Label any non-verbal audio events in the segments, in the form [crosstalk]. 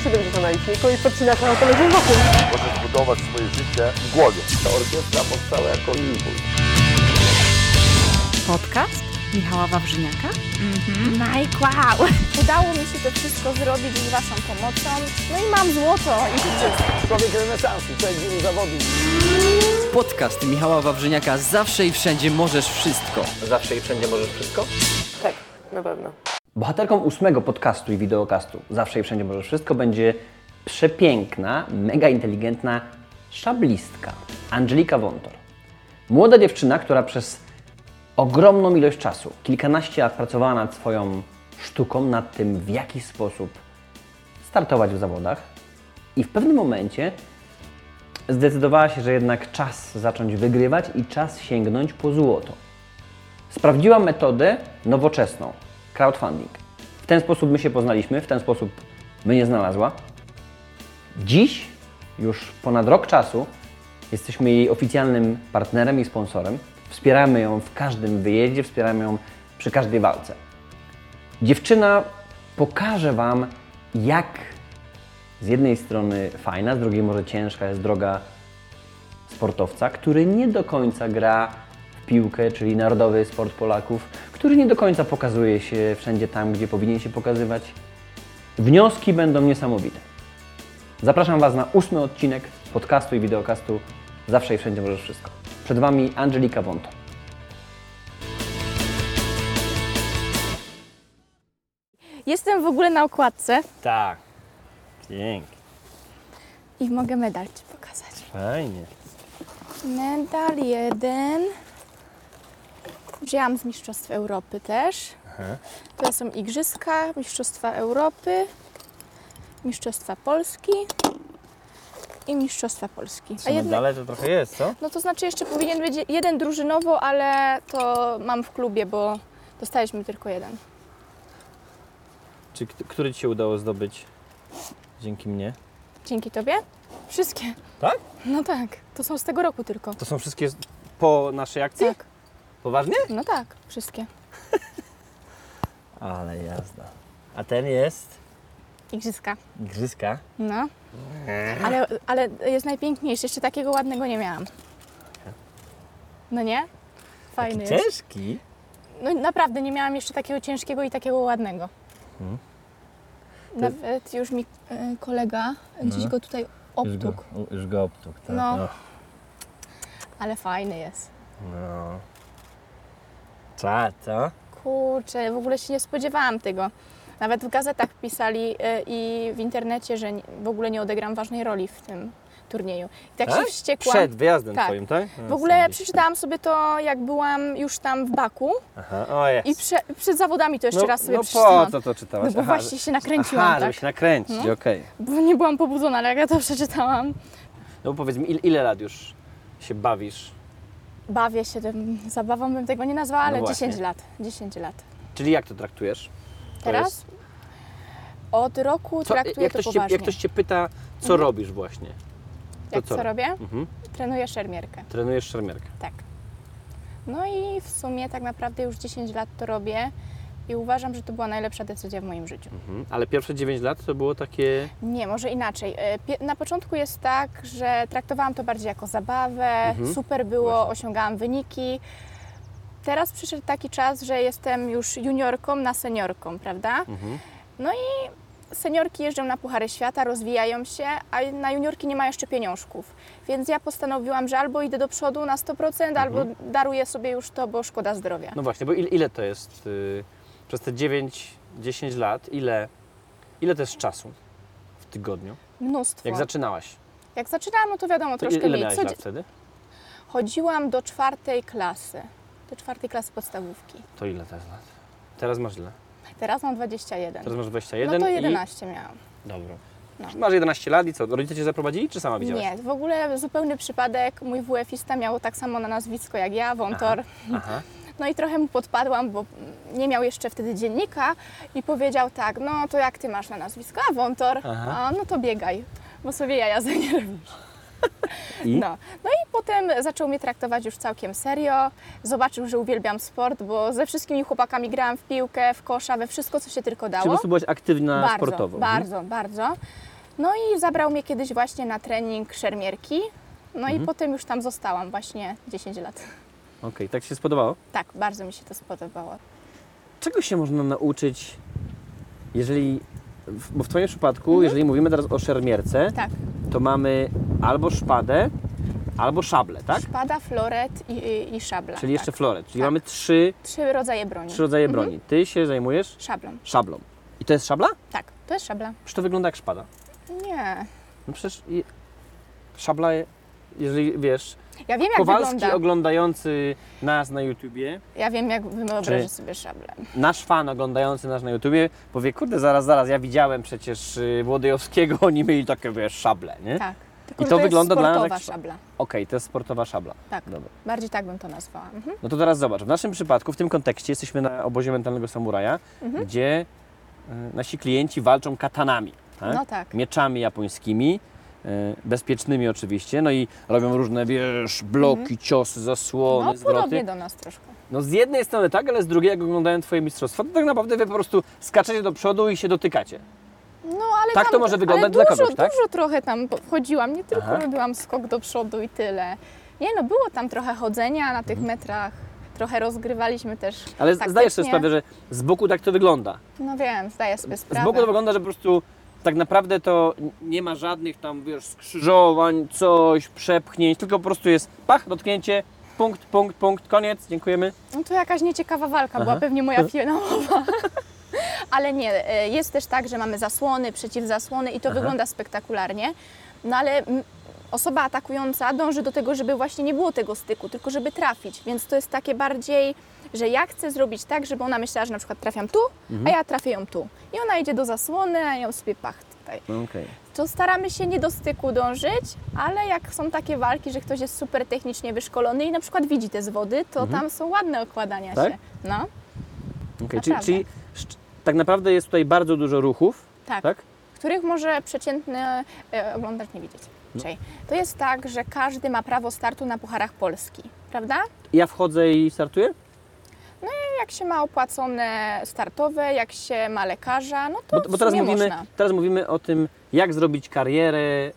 170 na liczniku i podcinasz na autologiem wokół. Możesz budować swoje życie w głowie. Ta orkiestra powstała jako impuls. Podcast Michała Wawrzyniaka. Mike, wow! Udało mi się to wszystko zrobić z Waszą pomocą. No i mam złoto i życie. Człowiek renesansu, człowiek wielu zawodów. Podcast Michała Wawrzyniaka Zawsze i wszędzie możesz wszystko. Zawsze i wszędzie możesz wszystko? Tak, na pewno. Bohaterką ósmego podcastu i wideokastu Zawsze i Wszędzie Możesz Wszystko będzie przepiękna, mega inteligentna szablistka Angelika Wontor. Młoda dziewczyna, która przez ogromną ilość czasu, kilkanaście lat pracowała nad swoją sztuką, nad tym w jaki sposób startować w zawodach i w pewnym momencie zdecydowała się, że jednak czas zacząć wygrywać i czas sięgnąć po złoto. Sprawdziła metodę nowoczesną crowdfunding. W ten sposób my się poznaliśmy, w ten sposób mnie znalazła. Dziś, już ponad rok czasu, jesteśmy jej oficjalnym partnerem i sponsorem. Wspieramy ją w każdym wyjeździe, wspieramy ją przy każdej walce. Dziewczyna pokaże Wam, jak z jednej strony fajna, z drugiej może ciężka jest droga sportowca, który nie do końca gra piłkę, czyli narodowy sport Polaków, który nie do końca pokazuje się wszędzie tam, gdzie powinien się pokazywać. Wnioski będą niesamowite. Zapraszam Was na ósmy odcinek podcastu i wideokastu Zawsze i Wszędzie Możesz Wszystko. Przed Wami Angelika Wonto. Jestem w ogóle na okładce Tak, pięknie, i mogę medal Ci pokazać. fajnie. Medal jeden. Wzięłam z Mistrzostw Europy też. To są Igrzyska, Mistrzostwa Europy, Mistrzostwa Polski i Mistrzostwa Polski. A jedne- to trochę jest, co? No to znaczy jeszcze powinien być jeden drużynowo, ale to mam w klubie, bo dostaliśmy tylko jeden. Czy który Ci się udało zdobyć dzięki mnie? Dzięki Tobie? Wszystkie. Tak? No tak, to są z tego roku tylko. To są wszystkie po naszej akcji? Tak, Poważnie? no tak, wszystkie. [laughs] Ale jazda. A ten jest Igrzyska. Igrzyska. No. Ale, ale jest najpiękniejszy, jeszcze takiego ładnego nie miałam. No nie? Fajny jest. Ciężki. No naprawdę nie miałam jeszcze takiego ciężkiego i takiego ładnego. Hmm. Nawet już mi e, kolega gdzieś No. go tutaj obtukł, już go obtuk, tak. No. No. ale fajny jest. no. Co, co? Kurczę, w ogóle się nie spodziewałam tego. Nawet w gazetach pisali e, i w internecie, że w ogóle nie odegram ważnej roli w tym turnieju. I tak, się wściekłam. Przed wyjazdem Tak. twoim, tak? W ogóle przeczytałam sobie to, jak byłam już tam w Baku Aha, o jest. i prze, przed zawodami to jeszcze no, raz sobie no przeczytałam. po co to czytałaś? No bo Aha, właśnie się nakręciłam, Aha, tak? się nakręcić, No. okej. Bo nie byłam pobudzona, ale jak ja to przeczytałam, No bo powiedz mi, ile, ile lat już się bawisz? Bawię się tym zabawą, bym tego nie nazwała, No ale właśnie. 10 lat. 10 lat. Czyli jak to traktujesz? To Teraz? jest- Od roku Co, traktuję jak, to ktoś cię, poważnie. jak ktoś Cię pyta, co Mhm. robisz właśnie? To jak co? co robię? Mhm. Trenuję szermierkę. Trenujesz szermierkę. Tak. No i w sumie tak naprawdę już 10 lat to robię i uważam, że to była najlepsza decyzja w moim życiu. Mhm. Ale pierwsze 9 lat to było takie... Nie, może inaczej. E, pie- Na początku jest tak, że traktowałam to bardziej jako zabawę, Mhm. super było, Właśnie. osiągałam wyniki. Teraz przyszedł taki czas, że jestem już juniorką na seniorką, prawda? Mhm. No i seniorki jeżdżą na Puchary Świata, rozwijają się, a na juniorki nie ma jeszcze pieniążków. Więc ja postanowiłam, że albo idę do przodu na 100%, albo daruję sobie już to, bo szkoda zdrowia. No właśnie, bo ile, ile to jest y, przez te 9-10 lat, ile, ile to jest czasu w tygodniu? Mnóstwo. Jak zaczynałaś? Jak zaczynałam, no to wiadomo, To troszkę ile, ile mniej. miałaś lat wtedy? Chodziłam do czwartej klasy. Do czwartej klasy podstawówki. To ile jest lat? Teraz masz ile? Teraz mam 21. Teraz masz 21 no to i... 11 miałam. Dobra. No. Masz 11 lat i co? Rodzice Cię zaprowadzili, czy sama widziałaś? Nie, w ogóle zupełny przypadek. Mój WF-ista miał tak samo na nazwisko jak ja, Wątor. Aha. No i trochę mu podpadłam, bo nie miał jeszcze wtedy dziennika i powiedział tak, no to jak ty masz na nazwisko? A Wątor. A no to biegaj, bo sobie jaja ze mnie robisz. I? No. no i potem zaczął mnie traktować już całkiem serio. Zobaczył, że uwielbiam sport, bo ze wszystkimi chłopakami grałam w piłkę, w kosza, we wszystko, co się tylko Czy dało. po prostu byłaś aktywna bardzo, sportowo? Mhm. Bardzo, bardzo. No i zabrał mnie kiedyś właśnie na trening szermierki. No Mhm. i potem już tam zostałam właśnie 10 lat. Okej, tak się spodobało? Tak, bardzo mi się to spodobało. Czego się można nauczyć, jeżeli, w- bo w Twoim przypadku, jeżeli mówimy teraz o szermierce, Mhm. Tak, to mamy albo szpadę, albo szablę, tak? szpada, floret i, i, i szabla. Czyli jeszcze tak. floret. Czyli Tak. mamy trzy, Trzy rodzaje broni. trzy rodzaje broni. Ty się zajmujesz Szablą. szablą. I to jest szabla? Tak, to jest szabla. Czy to wygląda jak szpada? Nie. No przecież i- szabla, jeżeli wiesz, Ja wiem, jak Kowalski wygląda. oglądający nas na YouTubie, Ja wiem, jak wy wyobrażacie Czy- sobie szablę. nasz fan oglądający nas na YouTubie powie, kurde, zaraz, zaraz, ja widziałem przecież y, Włodyjowskiego, [laughs] oni mieli takie, wiesz, szable, nie? Tak. Tylko, I że to jest wygląda dla nas sportowa jak- szabla. Okej, to jest sportowa szabla. Tak. Dobra. Bardziej tak bym to nazwała. Mhm. No to teraz zobacz, w naszym przypadku, w tym kontekście jesteśmy na obozie mentalnego samuraja, Mhm. gdzie y, nasi klienci walczą katanami, tak? No tak. mieczami japońskimi, bezpiecznymi oczywiście, no i robią różne, wiesz, bloki, ciosy, zasłony, Mhm. No zwroty. podobnie do nas troszkę. No z jednej strony tak, ale z drugiej, jak oglądają Twoje mistrzostwa, to tak naprawdę Wy po prostu skaczecie do przodu i się dotykacie. No ale Tak tam, to może wyglądać dla kogoś, tak? Dużo trochę tam wchodziłam, nie tylko Aha. robiłam skok do przodu i tyle. Nie no, było tam trochę chodzenia na tych metrach, trochę rozgrywaliśmy też Mhm. Ale taktycznie. zdajesz sobie sprawę, że z boku tak to wygląda. No wiem, zdaję sobie Z sprawę. boku to wygląda, że po prostu tak naprawdę to nie ma żadnych tam, wiesz, skrzyżowań, coś, przepchnięć, tylko po prostu jest pach, dotknięcie, punkt, punkt, punkt, koniec, dziękujemy. No to jakaś nieciekawa walka była, Aha. pewnie moja finałowa. [laughs] Ale nie, e, jest też tak, że mamy zasłony, przeciwzasłony i to wygląda spektakularnie. No ale osoba atakująca dąży do tego, żeby właśnie nie było tego styku, tylko żeby trafić. Więc to jest takie bardziej, że ja chcę zrobić tak, żeby ona myślała, że na przykład trafiam tu, a ja trafię ją tu. I ona idzie do zasłony, a ją sobie pach tutaj. Okej. To staramy się nie do styku dążyć, ale jak są takie walki, że ktoś jest super technicznie wyszkolony i na przykład widzi te zwody, to tam są ładne okładania Tak? się. No, Okay. Czyli, czyli tak naprawdę jest tutaj bardzo dużo ruchów, tak. tak? Których może przeciętny e, oglądacz nie widzieć. No. Czyli to jest tak, że każdy ma prawo startu na Pucharach Polski, prawda? Ja wchodzę i startuję? Jak się ma opłacone startowe, jak się ma lekarza, no to Bo, bo teraz, mówimy, można. teraz mówimy o tym, jak zrobić karierę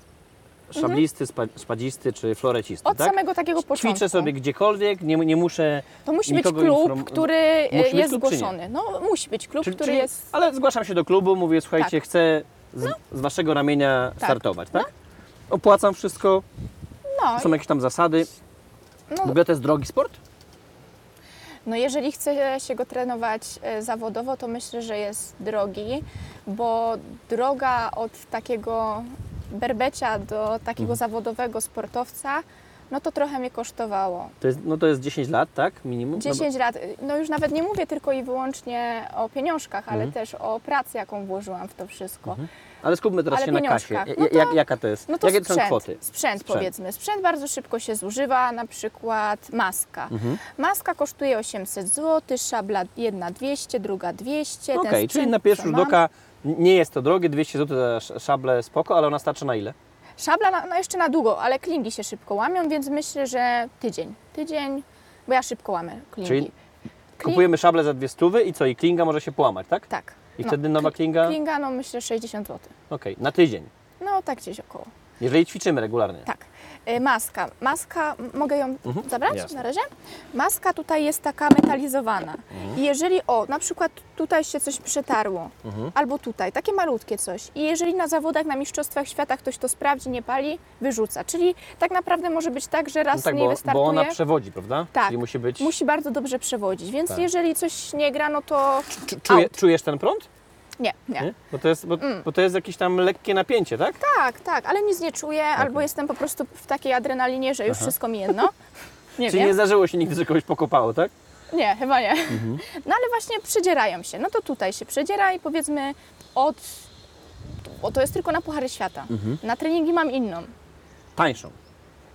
szablisty, spa, szpadzisty czy florecisty, Od tak? samego takiego początku. Ćwiczę sobie gdziekolwiek, nie, nie muszę... To musi być klub, inform- który Musi jest klub, czy zgłoszony. No musi być klub, Czyli- który czyli- jest... Ale zgłaszam się do klubu, mówię, słuchajcie, Tak. chcę z, z waszego ramienia Tak. startować, tak? Opłacam wszystko, No, są jakieś tam zasady. no, to jest drogi sport? No jeżeli chce się go trenować e, zawodowo, to myślę, że jest drogi, bo droga od takiego berbecia do takiego Mhm. zawodowego sportowca, no to trochę mnie kosztowało. To jest, no to jest 10 lat, tak? Minimum? No bo- 10 lat, no już nawet nie mówię tylko i wyłącznie o pieniążkach, ale Mhm. też o pracy, jaką włożyłam w to wszystko. Ale skupmy teraz Ale się na kasie. Ja- No to- jak, jaka to jest? No to Jakie sprzęt, są kwoty? Sprzęt, Sprzęt. powiedzmy. Sprzęt bardzo szybko się zużywa, na przykład maska. Mhm. Maska kosztuje 800 zł, szabla jedna 200, druga 200. Okej, ten czyli na pierwszy rzut oka nie jest to drogie, 200 zł za sz- szablę spoko, ale ona starczy na ile? Szabla na, no jeszcze na długo, ale klingi się szybko łamią, więc myślę, że tydzień. Tydzień, bo ja szybko łamę klingi. Czyli Kupujemy szablę za dwie stówy i co? I klinga może się połamać, tak? Tak. I wtedy nowa kli- klinga? Klinga, no myślę 60 zł. Okej, na tydzień. No tak gdzieś około. Jeżeli ćwiczymy regularnie. Tak. Y, Maska. Maska, mogę ją Mhm, zabrać jasne. na razie? Maska tutaj jest taka metalizowana. Mhm. I jeżeli, o, na przykład tutaj się coś przetarło, Mhm. albo tutaj, takie malutkie coś. I jeżeli na zawodach, na Mistrzostwach Świata ktoś to sprawdzi, nie pali, wyrzuca. Czyli tak naprawdę może być tak, że raz No tak, nie bo, wystartuje. bo ona przewodzi, prawda? Tak. Czyli musi być... Musi bardzo dobrze przewodzić, więc Tak. jeżeli coś nie gra, no to Czu- Czuje, czujesz ten prąd? Nie, nie. Nie? Bo, to jest, bo, Mm. bo to jest jakieś tam lekkie napięcie, tak? Tak, tak, ale nic nie czuję, albo jestem po prostu w takiej adrenalinie, że już wszystko mi jedno. [laughs] Nie Czyli wiem. nie zdarzyło się nigdy, że kogoś pokopało, tak? Nie, chyba nie. Mhm. [laughs] No ale właśnie przedzierają się. No to tutaj się przedziera i powiedzmy od... Bo to jest tylko na Puchary Świata. Mhm. Na treningi mam inną. Tańszą.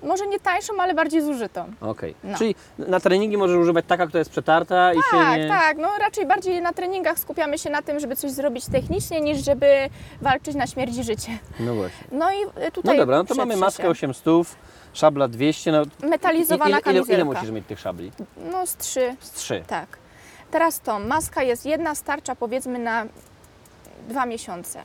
Może nie tańszą, ale bardziej zużytą. Okej. No. Czyli na treningi możesz używać taka, która jest przetarta i się Tak, nie... tak. No raczej bardziej na treningach skupiamy się na tym, żeby coś zrobić technicznie, niż żeby walczyć na śmierć i życie. No właśnie. No i y, No tutaj dobra, no to mamy maskę się. 800, szabla 200. No, Metalizowana ile, ile, ile musisz mieć tych szabli? No z trzy, Z trzy. tak. Teraz to, maska jest jedna starcza powiedzmy na dwa miesiące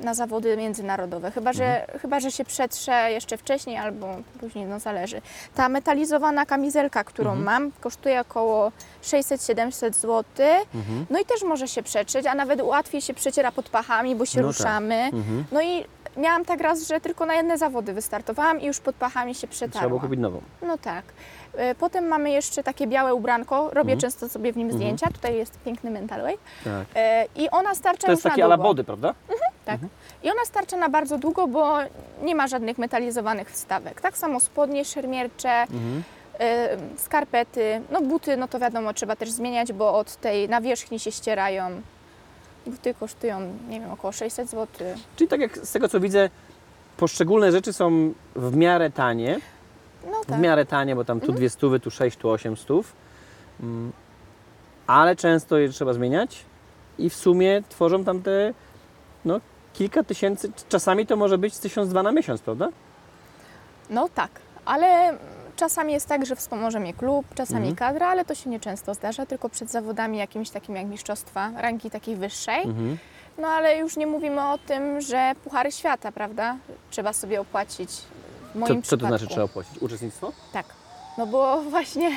na zawody międzynarodowe. Chyba, że, Mhm. chyba, że się przetrze jeszcze wcześniej albo później, no zależy. Ta metalizowana kamizelka, którą Mhm. mam, kosztuje około 600-700 zł. Mhm. No i też może się przetrzeć, a nawet łatwiej się przeciera pod pachami, bo się No tak. ruszamy. Mhm. No i miałam tak raz, że tylko na jedne zawody wystartowałam i już pod pachami się Trzeba przetarłam. było kupić nową. No tak. E, Potem mamy jeszcze takie białe ubranko, robię Mhm. często sobie w nim zdjęcia. Tutaj jest piękny mentalway. Tak. E, I ona starcza To jest takie ala body, prawda? Tak. I ona starcza na bardzo długo, bo nie ma żadnych metalizowanych wstawek. Tak samo spodnie szermiercze, Mhm. e, skarpety, no buty, no to wiadomo, trzeba też zmieniać, bo od tej nawierzchni się ścierają. Buty kosztują, nie wiem, około 600 zł. Czyli tak jak z tego co widzę, poszczególne rzeczy są w miarę tanie. No W tak. miarę tanie, bo tam tu dwie stówy, tu sześć, tu osiem stów. Mm, Ale często je trzeba zmieniać i w sumie tworzą tam te no, kilka tysięcy, czasami to może być tysiąc dwa na miesiąc, prawda? No tak, ale czasami jest tak, że wspomoże mnie klub, czasami Mhm. kadra, ale to się nieczęsto zdarza, tylko przed zawodami jakimiś takimi jak mistrzostwa, rangi takiej wyższej. Mhm. No ale już nie mówimy o tym, że puchary świata, prawda? Trzeba sobie opłacić. Co, co to znaczy trzeba opłacić? Uczestnictwo? Tak. No bo [laughs] właśnie,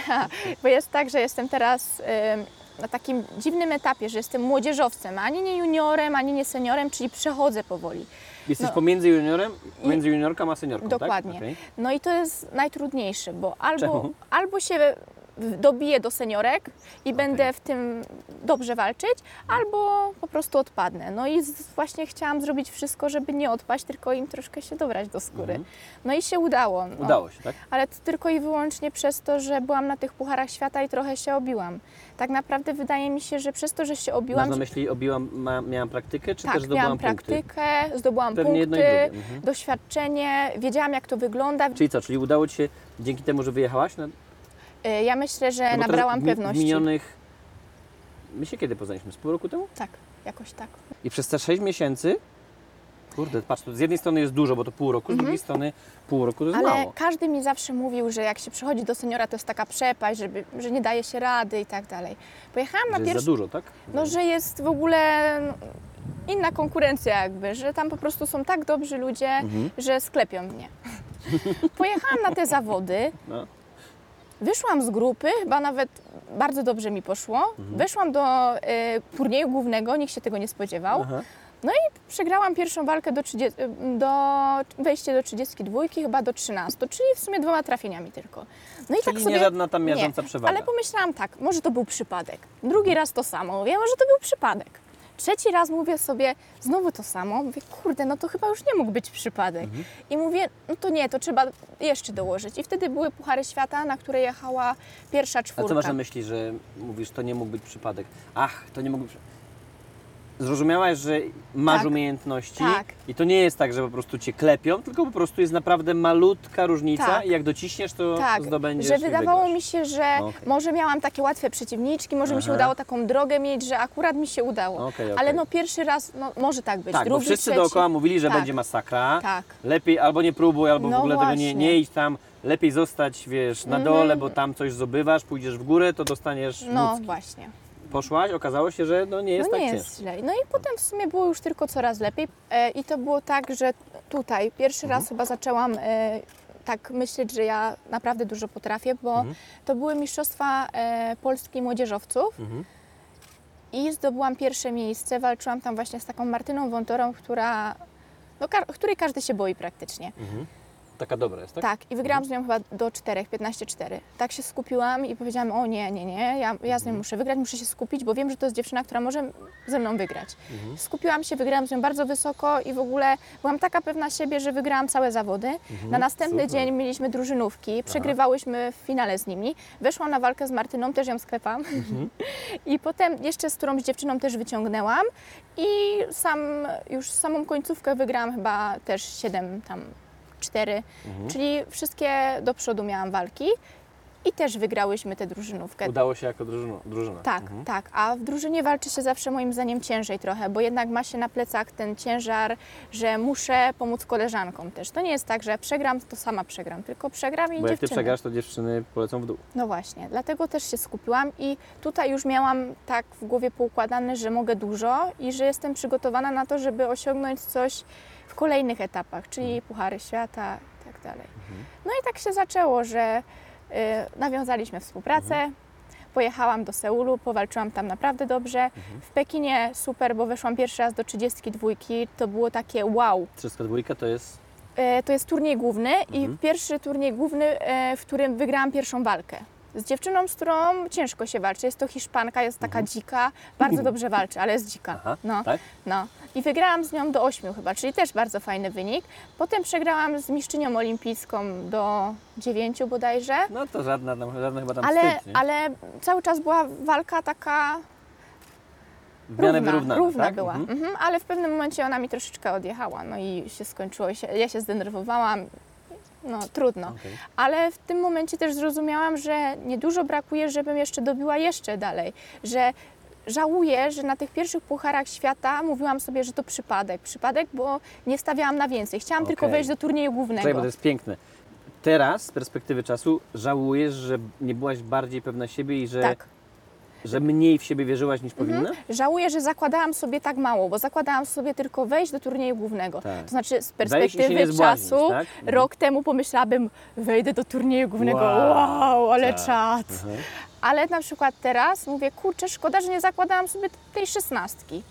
bo jest tak, że jestem teraz ym, na takim dziwnym etapie, że jestem młodzieżowcem, ani nie juniorem, ani nie seniorem, czyli przechodzę powoli. Jesteś No. pomiędzy juniorem, pomiędzy juniorką a seniorką, Dokładnie. tak? Okej. No i to jest najtrudniejsze, bo albo, Czemu? albo się dobiję do seniorek i będę w tym dobrze walczyć, albo po prostu odpadnę. No i właśnie chciałam zrobić wszystko, żeby nie odpaść, tylko im troszkę się dobrać do skóry. Mhm. No i się udało. No. Udało się, tak? Ale to tylko i wyłącznie przez to, że byłam na tych pucharach świata i trochę się obiłam. Tak naprawdę wydaje mi się, że przez to, że się Masz obiłam, na myśli, obiłam, ma, miałam praktykę, czy tak, też zdobyłam miałam punkty? praktykę, zdobyłam Pewnie punkty. Mhm. doświadczenie, wiedziałam jak to wygląda. Czyli co, czyli udało Ci się dzięki temu, że wyjechałaś? Na, Ja myślę, że teraz nabrałam mi- pewności. W minionych... My się kiedy poznaliśmy? Z pół roku temu? Tak, jakoś tak. I przez te 6 miesięcy, kurde, patrz, to z jednej strony jest dużo, bo to pół roku, z drugiej strony pół roku to jest Mhm. Ale mało. każdy mi zawsze mówił, że jak się przychodzi do seniora, to jest taka przepaść, żeby, że nie daje się rady i tak dalej. Pojechałam Że na jest za pierwszy. dużo, tak? No, że jest w ogóle no, inna konkurencja, jakby, że tam po prostu są tak dobrzy ludzie, Mhm. że sklepią mnie. [laughs] Pojechałam na te zawody. No. Wyszłam z grupy, chyba nawet bardzo dobrze mi poszło. Mhm. Weszłam do y, turnieju głównego, nikt się tego nie spodziewał. Aha. Przegrałam pierwszą walkę do, 30, do wejście do 32, chyba do 13, czyli w sumie dwoma trafieniami tylko. No i Czyli tak sobie, nie żadna tam nie, miażdżąca przewaga. Ale pomyślałam tak, może to był przypadek. Drugi raz to samo, mówię, może to był przypadek. Trzeci raz mówię sobie, znowu to samo, mówię, kurde, no to chyba już nie mógł być przypadek. Mhm. I mówię, no to nie, to trzeba jeszcze dołożyć. I wtedy były Puchary Świata, na które jechała pierwsza A czwórka. co masz na myśli, że mówisz, to nie mógł być przypadek? Ach, to nie mógł być... Zrozumiałaś, że masz Tak. umiejętności Tak. i to nie jest tak, że po prostu cię klepią, tylko po prostu jest naprawdę malutka różnica Tak. i jak dociśniesz, to Tak, zdobędziesz że i wydawało wygrasz. mi się, że No okej. może miałam takie łatwe przeciwniczki, może mi się Aha. udało taką drogę mieć, że akurat mi się udało. Okej, okej. Ale no pierwszy raz, no może tak być, Tak, bo drugi, wszyscy trzeci. dookoła mówili, że Tak. będzie masakra. Tak. Lepiej albo nie próbuj, albo w No ogóle tego nie, właśnie. nie idź tam. Lepiej zostać, wiesz, na Mhm. dole, bo tam coś zdobywasz, pójdziesz w górę, to dostaniesz No mucki. właśnie. Poszłaś, okazało się, że no nie jest no tak nie ciężko. jest źle. No i potem w sumie było już tylko coraz lepiej. E, I to było tak, że tutaj pierwszy Mhm. raz chyba zaczęłam e, tak myśleć, że ja naprawdę dużo potrafię, bo Mhm. to były Mistrzostwa e, Polski Młodzieżowców. Mhm. I zdobyłam pierwsze miejsce. Walczyłam tam właśnie z taką Martyną Wątorą, która, no, ka- której każdy się boi praktycznie. Mhm. Taka dobra jest, tak? Tak, i wygrałam z nią chyba do 4, 15-4. Tak się skupiłam i powiedziałam, o nie, nie, nie, ja, ja z nią muszę wygrać, muszę się skupić, bo wiem, że to jest dziewczyna, która może ze mną wygrać. Skupiłam się, wygrałam z nią bardzo wysoko i w ogóle byłam taka pewna siebie, że wygrałam całe zawody. Na następny super. dzień mieliśmy drużynówki, przegrywałyśmy w finale z nimi. Weszłam na walkę z Martyną, też ją sklepam. [laughs] I potem jeszcze z którąś dziewczyną też wyciągnęłam i sam, już samą końcówkę wygrałam chyba też 7 tam cztery, czyli wszystkie do przodu miałam walki i też wygrałyśmy tę drużynówkę. Udało się jako drużyna. drużyna. Tak, tak. A w drużynie walczy się zawsze moim zdaniem ciężej trochę, bo jednak ma się na plecach ten ciężar, że muszę pomóc koleżankom też. To nie jest tak, że przegram, to sama przegram, tylko przegram i Bo jak ty dziewczyny. przegrasz, to dziewczyny polecą w dół. No właśnie, dlatego też się skupiłam i tutaj już miałam tak w głowie poukładane, że mogę dużo i że jestem przygotowana na to, żeby osiągnąć coś w kolejnych etapach, czyli Puchary Świata i tak dalej. No i tak się zaczęło, że y, nawiązaliśmy współpracę. Pojechałam do Seulu, powalczyłam tam naprawdę dobrze. W Pekinie super, bo weszłam pierwszy raz do 32. To było takie wow. 302 to jest E, To jest turniej główny i pierwszy turniej główny, e, w którym wygrałam pierwszą walkę. Z dziewczyną, z którą ciężko się walczy. Jest to Hiszpanka, jest taka dzika, bardzo dobrze walczy, ale jest dzika. Aha, no, tak? no. I wygrałam z nią do 8 chyba, czyli też bardzo fajny wynik. Potem przegrałam z mistrzynią olimpijską do 9 bodajże. No to żadna, tam, żadna chyba tam Ale, wstyd, nie? ale cały czas była walka taka W miarę równa, wyrównana, równa tak? była. Mhm. Mhm, ale w pewnym momencie ona mi troszeczkę odjechała, no i się skończyło. Się, ja się zdenerwowałam, no trudno. Okej. Ale w tym momencie też zrozumiałam, że niedużo brakuje, żebym jeszcze dobiła jeszcze dalej, że żałuję, że na tych pierwszych pucharach świata mówiłam sobie, że to przypadek. Przypadek, bo nie stawiałam na więcej. Chciałam tylko Okej. wejść do turnieju głównego. Czekaj, bo to jest piękne. Teraz, z perspektywy czasu, żałujesz, że nie byłaś bardziej pewna siebie i że, Tak. Że mniej w siebie wierzyłaś niż powinna? Żałuję, że zakładałam sobie tak mało, bo zakładałam sobie tylko wejść do turnieju głównego. Tak. To znaczy z Wejść i się nie perspektywy zbłaźnić, czasu, tak? Mhm. rok temu pomyślałabym, wejdę do turnieju głównego, Wow, wow, ale tak. czad. Ale na przykład teraz mówię, kurczę, szkoda, że nie zakładałam sobie tej szesnastki.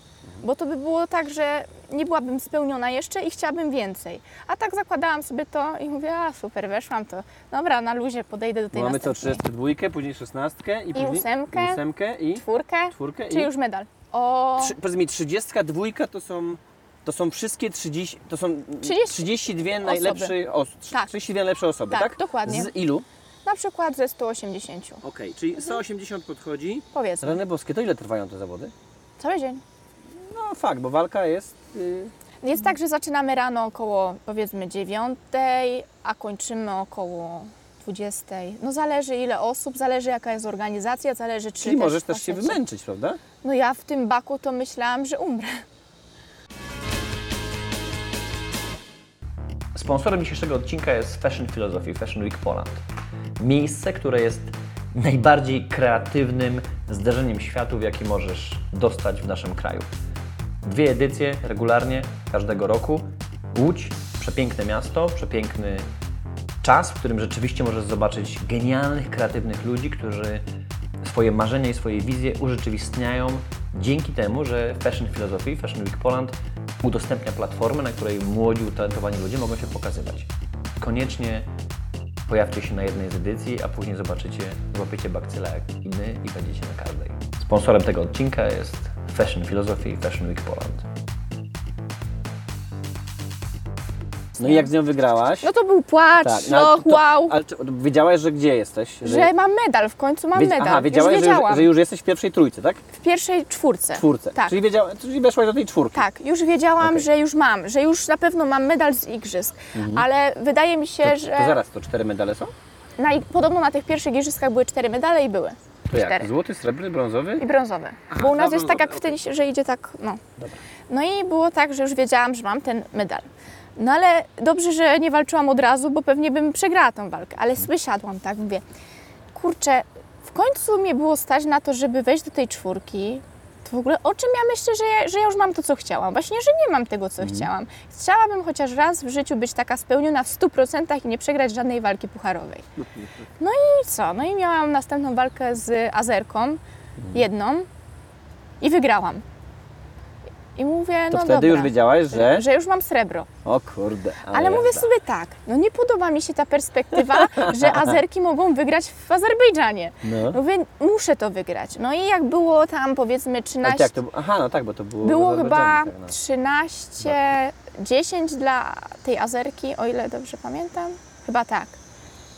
Bo to by było tak, że nie byłabym spełniona jeszcze i chciałabym więcej. A tak zakładałam sobie to i mówię, a super, weszłam to. Dobra, na luzie podejdę do tej mamy co, następnej. 32, później 16 i, później ósemkę. i ósemkę i Czwórkę, czwórkę czyli i... już medal. O, Trzy, powiedz mi, 32 to są, to są wszystkie 30, to są 30 32 najlepsze osoby. Tak. 32 najlepsze osoby, Tak, tak? dokładnie. Z ilu? na przykład ze 180. Okej, czyli 180 podchodzi. Powiedzmy. Rany boskie, to ile trwają te zawody? Cały dzień. No fakt, bo walka jest... Yy, Jest tak, że zaczynamy rano około powiedzmy 9, a kończymy około 20. No zależy ile osób, zależy jaka jest organizacja, zależy czy czyli też możesz też się wymęczyć, prawda? No ja w tym baku to myślałam, że umrę. Sponsorem dzisiejszego odcinka jest Fashion Philosophy, Fashion Week Poland. Miejsce, które jest najbardziej kreatywnym zderzeniem światów, jaki możesz dostać w naszym kraju. Dwie edycje regularnie każdego roku. Łódź, przepiękne miasto, przepiękny czas, w którym rzeczywiście możesz zobaczyć genialnych, kreatywnych ludzi, którzy swoje marzenia i swoje wizje urzeczywistniają dzięki temu, że Fashion Philosophy, Fashion Week Poland udostępnia platformę, na której młodzi, utalentowani ludzie mogą się pokazywać. Koniecznie pojawcie się na jednej z edycji, a później zobaczycie, złapiecie bakcyla jak i my i będziecie na każdej. Sponsorem tego odcinka jest Fashion Philosophy, Fashion Week Poland. No i jak z nią wygrałaś? No to był płacz, no, no, ale to- wow, Ale czy, wiedziałaś, że gdzie jesteś? że mam medal, w końcu mam Wiedz- medal. Aha, wiedziałaś, już że, wiedziałam. że już jesteś w pierwszej trójce, tak? W pierwszej czwórce. Czwórce. Tak. Czyli, wiedziała, czyli weszłaś do tej czwórki. Tak, już wiedziałam, Okej. że już mam, że już na pewno mam medal z igrzysk, ale wydaje mi się, To, że to zaraz, to cztery medale są? na, podobno na tych pierwszych igrzyskach były cztery medale i były. To jak? Cztery. Złoty, srebrny, brązowy? I brązowe. Bo u nas jest tak jak w tenisie, że idzie tak, no. No i było tak, że już wiedziałam, że mam ten medal. No ale dobrze, że nie walczyłam od razu, bo pewnie bym przegrała tą walkę. Ale sobie siadłam tak, mówię, kurczę, w końcu mnie było stać na to, żeby wejść do tej czwórki. To w ogóle o czym ja myślę, że ja, że ja już mam to, co chciałam? Właśnie, że nie mam tego, co chciałam. Chciałabym chociaż raz w życiu być taka spełniona w 100% i nie przegrać żadnej walki pucharowej. No i co? No i miałam następną walkę z Azerką, jedną i wygrałam. I mówię, To no wtedy dobra, już wiedziałaś, że... że już mam srebro. O kurde. Ale mówię jazda. sobie tak, no nie podoba mi się ta perspektywa, [laughs] że Azerki mogą wygrać w Azerbejdżanie. No. Mówię, muszę to wygrać. No i jak było tam powiedzmy Ale 13, to jak to? Aha, no tak, bo to było było chyba tak, no. 13, 10 dla tej Azerki, o ile dobrze pamiętam. Chyba tak.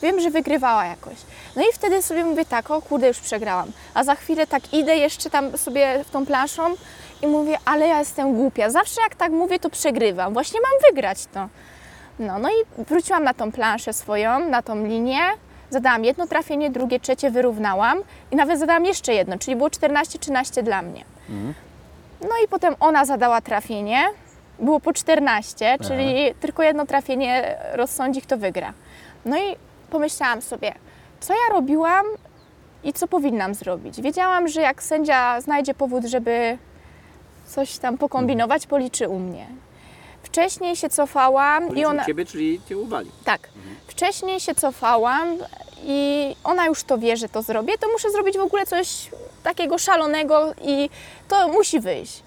Wiem, że wygrywała jakoś. No i wtedy sobie mówię tak, o kurde, już przegrałam. A za chwilę tak idę jeszcze tam sobie w tą planszą i mówię, ale ja jestem głupia. Zawsze jak tak mówię, to przegrywam. Właśnie mam wygrać to. No, no i wróciłam na tą planszę swoją, na tą linię. Zadałam jedno trafienie, drugie, trzecie wyrównałam i nawet zadałam jeszcze jedno, czyli było 14-13 dla mnie. No i potem ona zadała trafienie, było po 14, czyli tylko jedno trafienie rozsądzi, kto wygra. No i pomyślałam sobie, co ja robiłam i co powinnam zrobić. Wiedziałam, że jak sędzia znajdzie powód, żeby coś tam pokombinować, policzy u mnie. Wcześniej się cofałam i ona. Ciebie, czyli cię uwali. Tak. Wcześniej się cofałam i ona już to wie, że to zrobię, to muszę zrobić w ogóle coś takiego szalonego i to musi wyjść.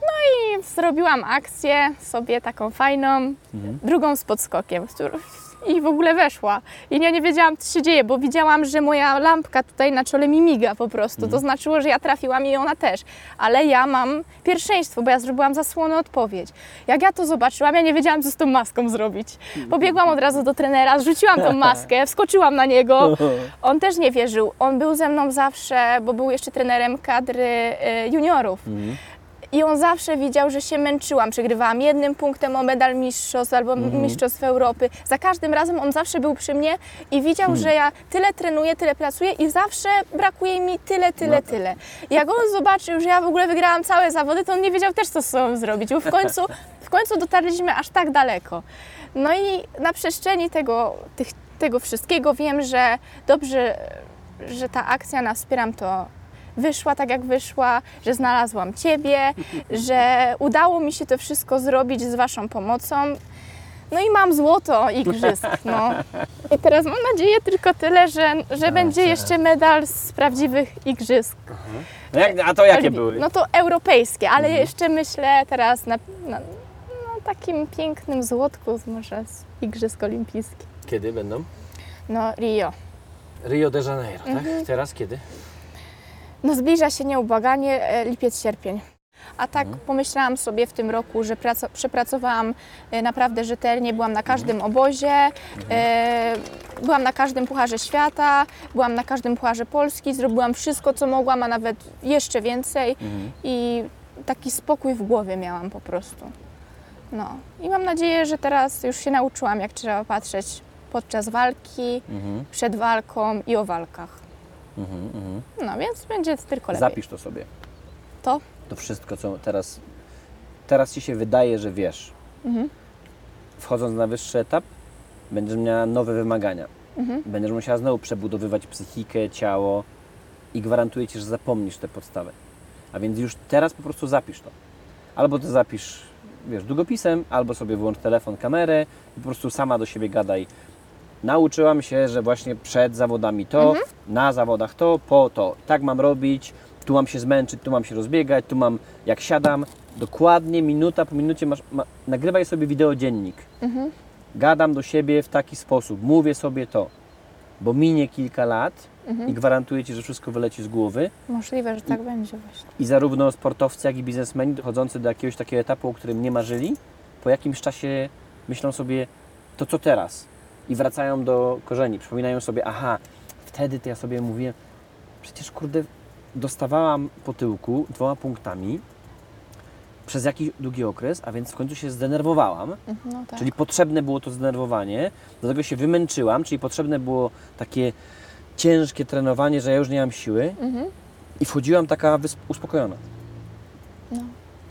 No i zrobiłam akcję sobie taką fajną, drugą z podskokiem, którą- i w ogóle weszła. I ja nie wiedziałam, co się dzieje, bo widziałam, że moja lampka tutaj na czole mi miga po prostu. To znaczyło, że ja trafiłam i ona też. Ale ja mam pierwszeństwo, bo ja zrobiłam zasłonę odpowiedź. Jak ja to zobaczyłam, ja nie wiedziałam, co z tą maską zrobić. Pobiegłam od razu do trenera, zrzuciłam tą [laughs] maskę, wskoczyłam na niego. [laughs] On też nie wierzył. On był ze mną zawsze, bo był jeszcze trenerem kadry y, juniorów. I on zawsze widział, że się męczyłam. Przegrywałam jednym punktem o medal mistrzostw albo mistrzostw Europy. Za każdym razem on zawsze był przy mnie i widział, że ja tyle trenuję, tyle pracuję i zawsze brakuje mi tyle, tyle, tyle. I jak on zobaczył, że ja w ogóle wygrałam całe zawody, to on nie wiedział też, co z sobą zrobić. Bo w końcu, w końcu dotarliśmy aż tak daleko. No i na przestrzeni tego, tych, tego wszystkiego wiem, że dobrze, że ta akcja na Wspieram to wyszła tak, jak wyszła, że znalazłam Ciebie, [laughs] że udało mi się to wszystko zrobić z Waszą pomocą. No i mam złoto igrzysk, no. I teraz mam nadzieję tylko tyle, że, że będzie jeszcze medal z prawdziwych igrzysk. No jak, a to jakie były? No to europejskie, ale jeszcze myślę teraz na, na, na takim pięknym złotku może z igrzysk olimpijskich. Kiedy będą? No Rio. Rio de Janeiro, Mhm. tak? Teraz kiedy? No zbliża się nieubłaganie e, lipiec, sierpień. A tak Mhm. pomyślałam sobie w tym roku, że praco- przepracowałam e, naprawdę rzetelnie, byłam na każdym Mhm. obozie, e, byłam na każdym Pucharze Świata, byłam na każdym Pucharze Polski, zrobiłam wszystko, co mogłam, a nawet jeszcze więcej Mhm. i taki spokój w głowie miałam po prostu. No i mam nadzieję, że teraz już się nauczyłam, jak trzeba patrzeć podczas walki, Mhm. przed walką i o walkach. Mhm, mhm. No więc będzie tylko lepiej. Zapisz to sobie. To? To wszystko, co teraz, teraz Ci się wydaje, że wiesz. Mhm. Wchodząc na wyższy etap, będziesz miała nowe wymagania. Mhm. Będziesz musiała znowu przebudowywać psychikę, ciało i gwarantuję Ci, że zapomnisz te podstawy. A więc już teraz po prostu zapisz to. Albo to zapisz, wiesz, długopisem, albo sobie włącz telefon, kamerę i po prostu sama do siebie gadaj. Nauczyłam się, że właśnie przed zawodami to, na zawodach to, po to. Tak mam robić, tu mam się zmęczyć, tu mam się rozbiegać, tu mam, jak siadam, dokładnie minuta po minucie masz, ma, nagrywaj sobie wideodziennik. Gadam do siebie w taki sposób, mówię sobie to, bo minie kilka lat i gwarantuję Ci, że wszystko wyleci z głowy. Możliwe, że tak będzie właśnie. I zarówno sportowcy, jak i biznesmeni dochodzący do jakiegoś takiego etapu, o którym nie marzyli, po jakimś czasie myślą sobie, to co teraz? I wracają do korzeni, przypominają sobie, aha, wtedy to ja sobie mówiłem, przecież kurde, dostawałam po tyłku dwoma punktami przez jakiś długi okres, a więc w końcu się zdenerwowałam, No tak. czyli potrzebne było to zdenerwowanie, do tego się wymęczyłam, czyli potrzebne było takie ciężkie trenowanie, że ja już nie mam siły Mhm. i wchodziłam taka uspokojona. No.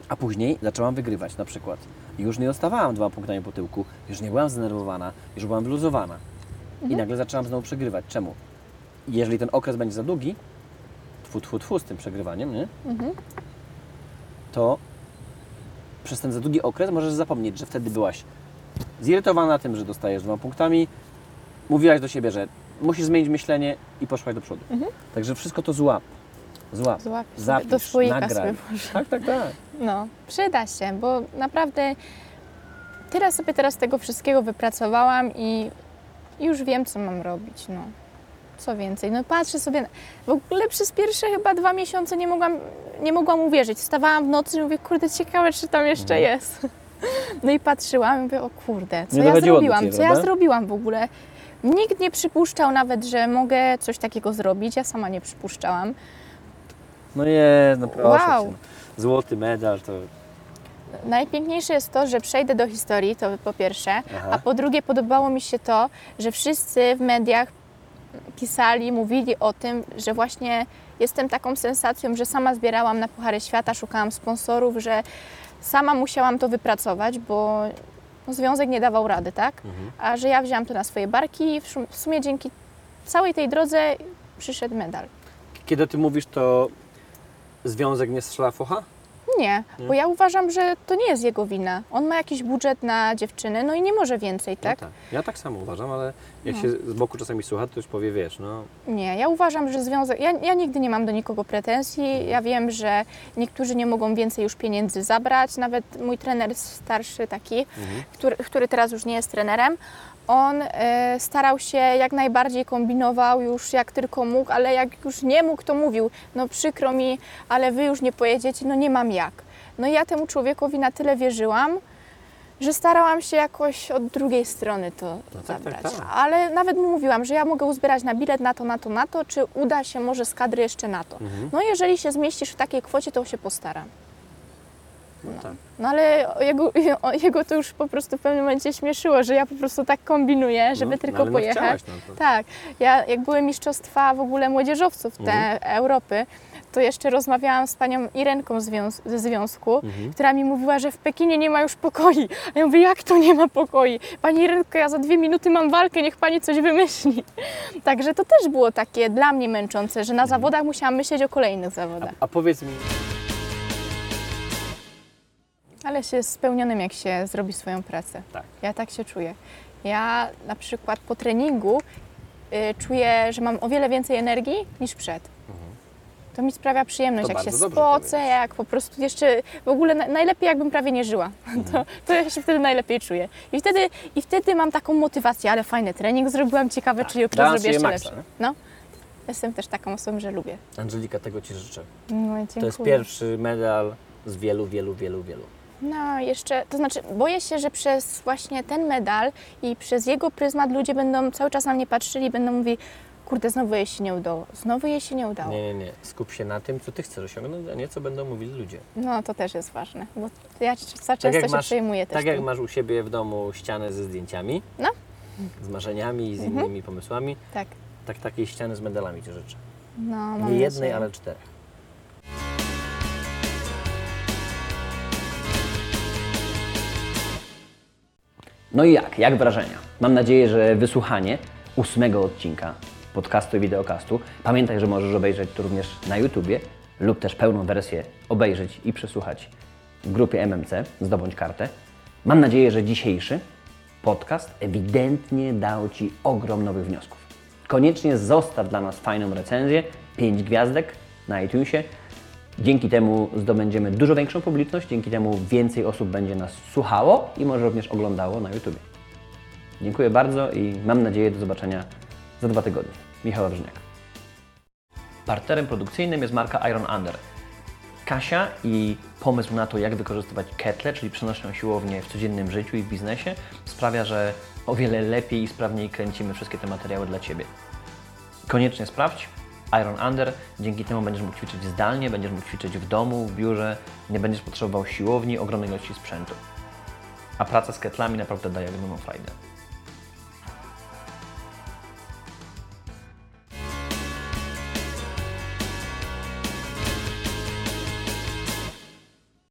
A później zaczęłam wygrywać na przykład. I już nie dostawałam dwa punktami po tyłku, już nie byłam zdenerwowana, już byłam wyluzowana. I nagle zaczęłam znowu przegrywać. Czemu? Jeżeli ten okres będzie za długi, tfu, tfu, tfu z tym przegrywaniem, nie? to przez ten za długi okres możesz zapomnieć, że wtedy byłaś zirytowana tym, że dostajesz dwoma punktami, mówiłaś do siebie, że musisz zmienić myślenie i poszłaś do przodu. Także wszystko to złap. Złap. Złap Zapisz, do nagraj. Tak, tak, tak. No, przyda się, bo naprawdę tyle sobie teraz tego wszystkiego wypracowałam i już wiem, co mam robić, no. Co więcej, no patrzę sobie, na- w ogóle przez pierwsze chyba dwa miesiące nie mogłam, nie mogłam uwierzyć. Wstawałam w nocy i mówię, kurde, ciekawe, czy tam jeszcze jest. No i patrzyłam i mówię, o kurde, co Nie ja zrobiłam, ciebie, co ja zrobiłam w ogóle. Nikt nie przypuszczał nawet, że mogę coś takiego zrobić, ja sama nie przypuszczałam. No jest, no proszę Wow. cię. Złoty medal to Najpiękniejsze jest to, że przejdę do historii, to po pierwsze, Aha. a po drugie podobało mi się to, że wszyscy w mediach pisali, mówili o tym, że właśnie jestem taką sensacją, że sama zbierałam na Puchary Świata, szukałam sponsorów, że sama musiałam to wypracować, bo no, związek nie dawał rady, tak? A że ja wzięłam to na swoje barki i w sumie dzięki całej tej drodze przyszedł medal. Kiedy ty mówisz, to związek nie strzela focha? Nie, bo ja uważam, że to nie jest jego wina. On ma jakiś budżet na dziewczyny, no i nie może więcej, tak? No tak. Ja tak samo uważam, ale jak się z boku czasami słucha, to już powie, wiesz, no Nie, ja uważam, że związek. Ja, ja nigdy nie mam do nikogo pretensji. Ja wiem, że niektórzy nie mogą więcej już pieniędzy zabrać. Nawet mój trener starszy, taki, który, który teraz już nie jest trenerem, on e, starał się jak najbardziej kombinował już jak tylko mógł, ale jak już nie mógł, to mówił: No przykro mi, ale wy już nie pojedziecie, no nie mam jak. No i ja temu człowiekowi na tyle wierzyłam, że starałam się jakoś od drugiej strony to tak, tak, zabrać. tak. Ale nawet mu mówiłam, że ja mogę uzbierać na bilet na to, na to, na to, czy uda się może z kadry jeszcze na to. Mhm. No jeżeli się zmieścisz w takiej kwocie, to się postaram. No tak. No ale jego, [laughs] jego to już po prostu w pewnym momencie śmieszyło, że ja po prostu tak kombinuję, żeby no, tylko no pojechać. no Tak, ja jak były mistrzostwa w ogóle młodzieżowców te Mhm. Europy, to jeszcze rozmawiałam z panią Irenką związ- ze związku, Mhm. która mi mówiła, że w Pekinie nie ma już pokoi. A ja mówię, jak to nie ma pokoi? Pani Irenko, ja za dwie minuty mam walkę, niech pani coś wymyśli. [laughs] Także to też było takie dla mnie męczące, że na zawodach musiałam myśleć o kolejnych zawodach. A powiedz mi, Ale się jest spełnionym, jak się zrobi swoją pracę. Tak. Ja tak się czuję. Ja na przykład po treningu y, czuję, że mam o wiele więcej energii niż przed. To mi sprawia przyjemność, Mhm. To jak się bardzo dobrze spocę, jak po prostu jeszcze w ogóle na, najlepiej jakbym prawie nie żyła. [laughs] Mhm. To, to ja się wtedy najlepiej czuję. I wtedy, I wtedy mam taką motywację, ale fajny trening zrobiłam, ciekawe, czy jutro dałam zrobię jeszcze maksa, lepszy. No. Jestem też taką osobą, że lubię. Angelika, tego Ci życzę. No, dziękuję. To jest pierwszy medal z wielu, wielu, wielu, wielu. No, jeszcze, to znaczy, boję się, że przez właśnie ten medal i przez jego pryzmat ludzie będą cały czas na mnie patrzyli i będą mówili, kurde, znowu jej się nie udało, znowu jej się nie udało. Nie, nie, nie. Skup się na tym, co Ty chcesz osiągnąć, a nie co będą mówili ludzie. No, to też jest ważne, bo ja za często się przejmuję też tak jak tym. masz u siebie w domu ścianę ze zdjęciami, No. z marzeniami i z Mhm. innymi pomysłami, Tak, tak takiej ściany z medalami Ci życzę. no, mam Nie jednej, nadzieję. ale czterech. No i jak? Jak wrażenia? Mam nadzieję, że wysłuchanie ósmego odcinka podcastu i wideokastu. Pamiętaj, że możesz obejrzeć to również na YouTubie lub też pełną wersję obejrzeć i przesłuchać w grupie MMC Zdobądź Kartę. Mam nadzieję, że dzisiejszy podcast ewidentnie dał Ci ogrom nowych wniosków. Koniecznie zostaw dla nas fajną recenzję, 5 gwiazdek na iTunesie. Dzięki temu zdobędziemy dużo większą publiczność, dzięki temu więcej osób będzie nas słuchało i może również oglądało na YouTube. Dziękuję bardzo i mam nadzieję do zobaczenia za dwa tygodnie. Michał Wawrzyniak. Partnerem produkcyjnym jest marka Iron Under. Kasia i pomysł na to, jak wykorzystywać ketle, czyli przenośną siłownię w codziennym życiu i w biznesie, sprawia, że o wiele lepiej i sprawniej kręcimy wszystkie te materiały dla Ciebie. Koniecznie sprawdź Iron Under. Dzięki temu będziesz mógł ćwiczyć zdalnie, będziesz mógł ćwiczyć w domu, w biurze, nie będziesz potrzebował siłowni, ogromnej ilości sprzętu. A praca z ketlami naprawdę daje ogromną frajdę.